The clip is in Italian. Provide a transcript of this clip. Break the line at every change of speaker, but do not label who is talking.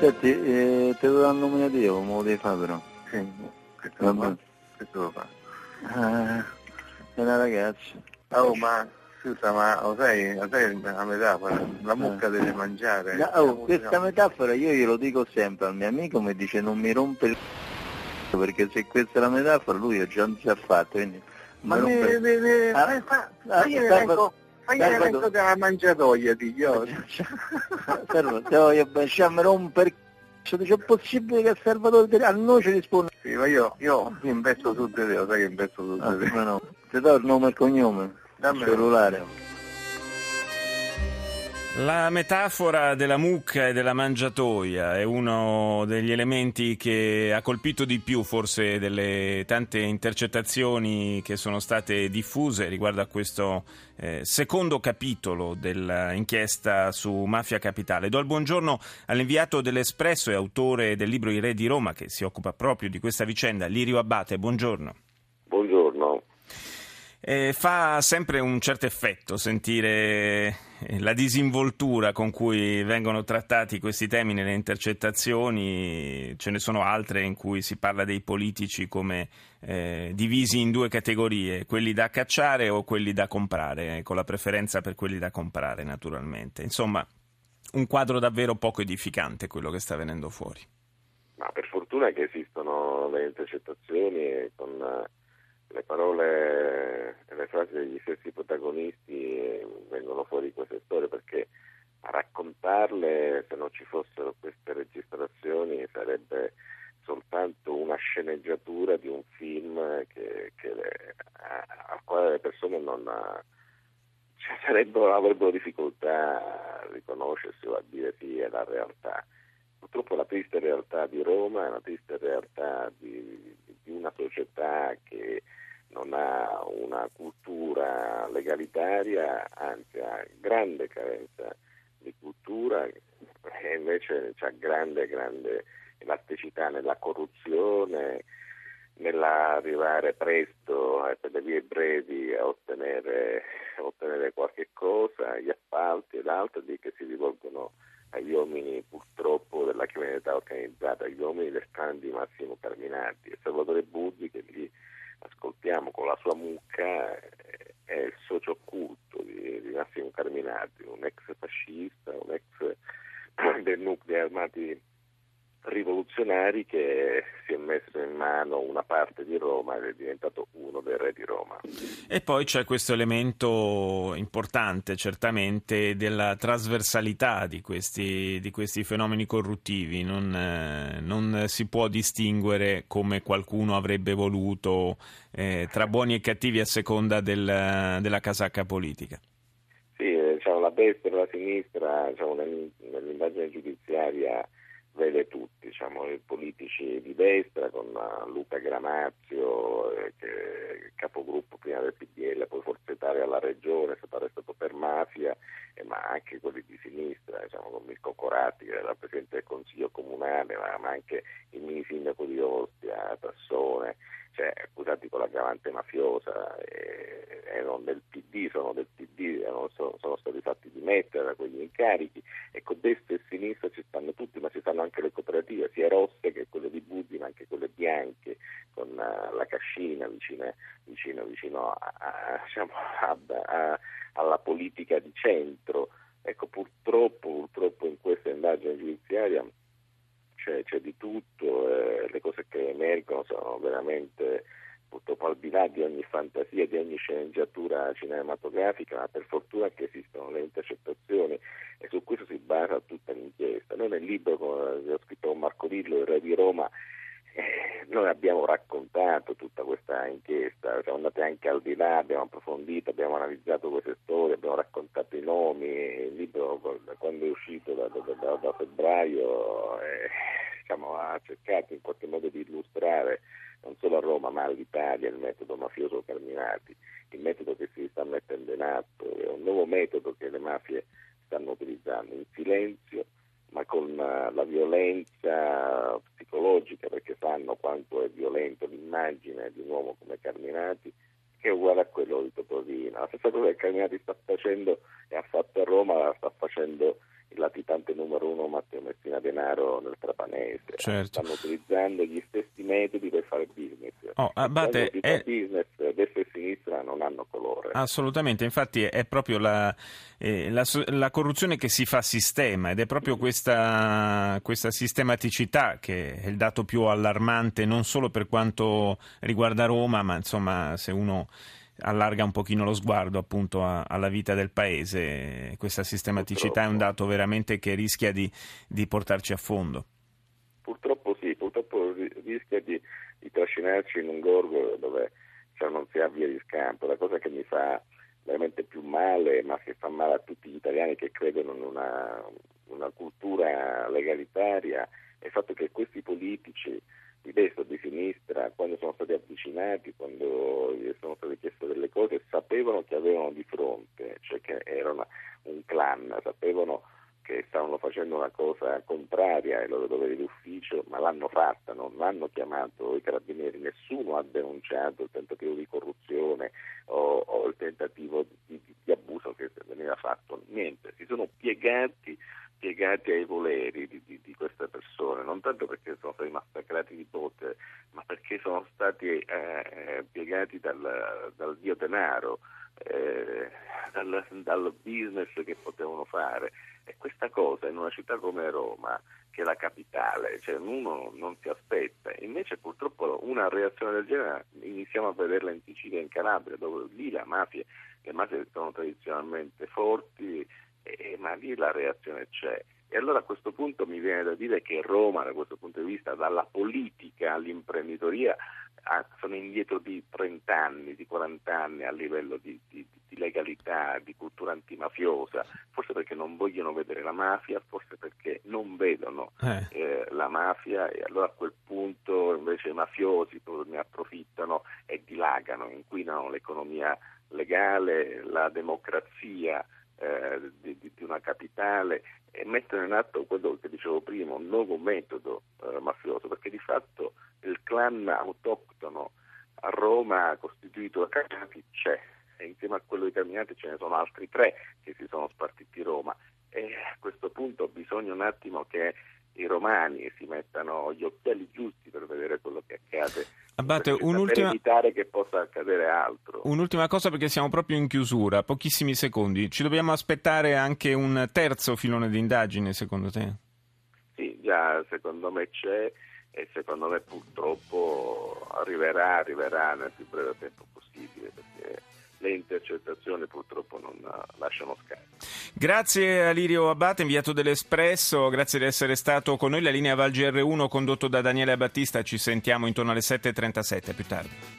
Senti, eh, te lo do il nominativo, come lo devi fare però?
Sì, questo lo fa. Questo lo fa.
Ah, è una ragazza.
Oh, ma scusa, ma lo sai, lo sai la metafora? La mucca
Eh.
deve mangiare.
No, oh, questa metafora io glielo dico sempre al mio amico, mi dice non mi rompe il c***o, perché se questa è la metafora lui già non si è fatto, quindi
Ma
mi
ne,
rompe-
ne, ne,
Ah,
fai- fa-
ah,
fai l'elenco della mangiatoia di io.
Servo, te voglio lasciarmi rompere il c***o, dice è possibile che il Salvatore te- a noi ci risponde?
Sì, ma io, io investo su di te, lo sai che investo su
Ah,
di te.
come no? Ti do il nome e il cognome,
Dammi
il cellulare.
La metafora della mucca e della mangiatoia è uno degli elementi che ha colpito di più forse delle tante intercettazioni che sono state diffuse riguardo a questo eh, secondo capitolo dell'inchiesta su Mafia Capitale. Do il buongiorno all'inviato dell'Espresso e autore del libro I Re di Roma che si occupa proprio di questa vicenda, Lirio Abbate. Buongiorno.
Buongiorno.
Eh, fa sempre un certo effetto sentire eh, la disinvoltura con cui vengono trattati questi temi nelle intercettazioni, ce ne sono altre in cui si parla dei politici come eh, divisi in due categorie, quelli da cacciare o quelli da comprare, eh, con la preferenza per quelli da comprare naturalmente. Insomma, un quadro davvero poco edificante quello che sta venendo fuori.
Ma per fortuna che esistono le intercettazioni con eh, le parole e frasi degli stessi protagonisti vengono fuori queste storie perché a raccontarle se non ci fossero queste registrazioni sarebbe soltanto una sceneggiatura di un film che, che al quale le persone non cioè, sarebbero, avrebbero difficoltà a riconoscersi o a dire sì è la realtà. Purtroppo la triste realtà di Roma è una triste realtà di, di una società che non ha una cultura legalitaria, anzi ha grande carenza di cultura e invece c'ha grande, grande elasticità nella corruzione, nell'arrivare presto e per le vie brevi a ottenere, a ottenere qualche cosa, gli appalti ed altro di che si rivolgono agli uomini purtroppo della criminalità organizzata, agli uomini del clan di Massimo Carminati e Salvatore Buddi che ascoltiamo con la sua mucca eh, è il socio occulto di, di Massimo Carminati, un ex fascista, un ex del nucleo armati rivoluzionari che si è messo in mano una parte di Roma ed è diventato uno dei re di Roma.
E poi c'è questo elemento importante, certamente, della trasversalità di questi, di questi fenomeni corruttivi. Non, eh, non si può distinguere come qualcuno avrebbe voluto eh, tra buoni e cattivi a seconda del- della casacca politica.
Sì, diciamo, la destra e la sinistra diciamo, nel- nell'indagine giudiziaria vede tutti, diciamo, i politici di destra con eh, Luca Gramazio, eh, che capogruppo prima del PDL, poi Forza Italia alla regione, è stato arrestato per mafia, eh, ma anche quelli di sinistra, diciamo, con Mirko Coratti, che era presidente del Consiglio Comunale, ma, ma anche il mini sindaco di Ostia, Tassone, cioè, accusati con l'aggravante mafiosa, eh, erano del PD, sono del PD, erano- sono, sono stati fatti dimettere da quegli incarichi, ecco destra e sinistra ci stanno tutti, ma ci stanno anche le cooperative, sia rosse che quelle di Buddi, ma anche quelle bianche, con eh, la cascina vicino, vicino, vicino a- a- diciamo, a- alla politica di centro. Ecco, purtroppo, purtroppo in questa indagine giudiziaria c'è, c'è di tutto, eh, le cose che emergono sono veramente purtroppo al di là di ogni fantasia, di ogni sceneggiatura cinematografica, ma per fortuna che esistono le intercettazioni e su questo si basa tutta l'inchiesta. Noi nel libro come ho scritto con Marco Lillo, il re di Roma, eh, noi abbiamo raccontato tutta questa inchiesta, siamo andati anche al di là, abbiamo approfondito, abbiamo analizzato queste storie, abbiamo raccontato i nomi, il libro quando è uscito da, da, da, da febbraio eh, diciamo, ha cercato in qualche modo di illustrare non solo a Roma ma all'Italia il metodo mafioso Carminati, il metodo che si sta mettendo in atto, è un nuovo metodo che le mafie stanno utilizzando in silenzio ma con uh, la violenza psicologica perché sanno quanto è violento l'immagine di un uomo come Carminati che è uguale a quello di Topolino. La stessa cosa che Carminati sta facendo e ha fatto a Roma la sta facendo il latitante numero uno Matteo Messina Denaro nel Trapanese.
Certo.
Stanno utilizzando gli stessi metodi per fare business.
Oh, Abate,
è... business destra e sinistra non hanno colore.
Assolutamente, infatti è proprio la, eh, la, la, corruzione che si fa sistema ed è proprio questa, questa, sistematicità che è il dato più allarmante non solo per quanto riguarda Roma, ma insomma se uno allarga un pochino lo sguardo appunto a, alla vita del paese. Questa sistematicità purtroppo. è un dato veramente che rischia di, di portarci a fondo.
Purtroppo sì, purtroppo rischia di, di trascinarci in un gorgo dove cioè, non si ha via di scampo. La cosa che mi fa veramente più male, ma che fa male a tutti gli italiani che credono in una, una cultura legalitaria, è il fatto che questi politici di destra o di sinistra, quando sono stati avvicinati, quando gli sono state chieste delle cose, sapevano che avevano di fronte, cioè che era una, un clan, sapevano che stavano facendo una cosa contraria ai loro doveri d'ufficio, ma l'hanno fatta, non l'hanno chiamato i carabinieri, nessuno ha denunciato il tentativo di corruzione o, o il tentativo di, di, di abuso che veniva fatto, niente, si sono piegati piegati ai voleri di, di, queste persone, non tanto perché sono stati massacrati di botte, ma perché sono stati eh, piegati dal, dal, dio denaro, eh, dal, dal, business che potevano fare. E questa cosa in una città come Roma, che è la capitale, cioè uno non si aspetta. Invece purtroppo una reazione del genere iniziamo a vederla in Sicilia e in Calabria, dove lì la mafia, le mafie sono tradizionalmente forti eh, ma lì la reazione c'è. E allora a questo punto mi viene da dire che Roma, da questo punto di vista, dalla politica all'imprenditoria, sono indietro di 30 anni, di 40 anni a livello di, di, di, legalità, di cultura antimafiosa, forse perché non vogliono vedere la mafia, forse perché non vedono eh. Eh, la mafia e allora a quel punto invece i mafiosi ne approfittano e dilagano, inquinano l'economia legale, la democrazia eh, di, di, una capitale e mettono in atto quello che dicevo prima, un nuovo metodo eh, mafioso, perché di fatto il clan autoctono a Roma costituito da Carminati c'è e insieme a quello di Carminati ce ne sono altri tre che si sono spartiti Roma. E a questo punto bisogna un attimo che i romani si mettano gli occhiali giusti per vedere quello che accade
Abate, un'ultima...
per evitare che possa accadere altro.
Un'ultima cosa perché siamo proprio in chiusura, pochissimi secondi. Ci dobbiamo aspettare anche un terzo filone di indagine, secondo te?
Sì, già secondo me c'è e secondo me purtroppo arriverà, arriverà nel più breve tempo possibile le intercettazioni purtroppo non lasciano scampo.
Grazie a Lirio Abate, inviato dell'Espresso, grazie di essere stato con noi. La linea Val GR1 condotto da Daniele Battista, ci sentiamo intorno alle 7.37 più tardi.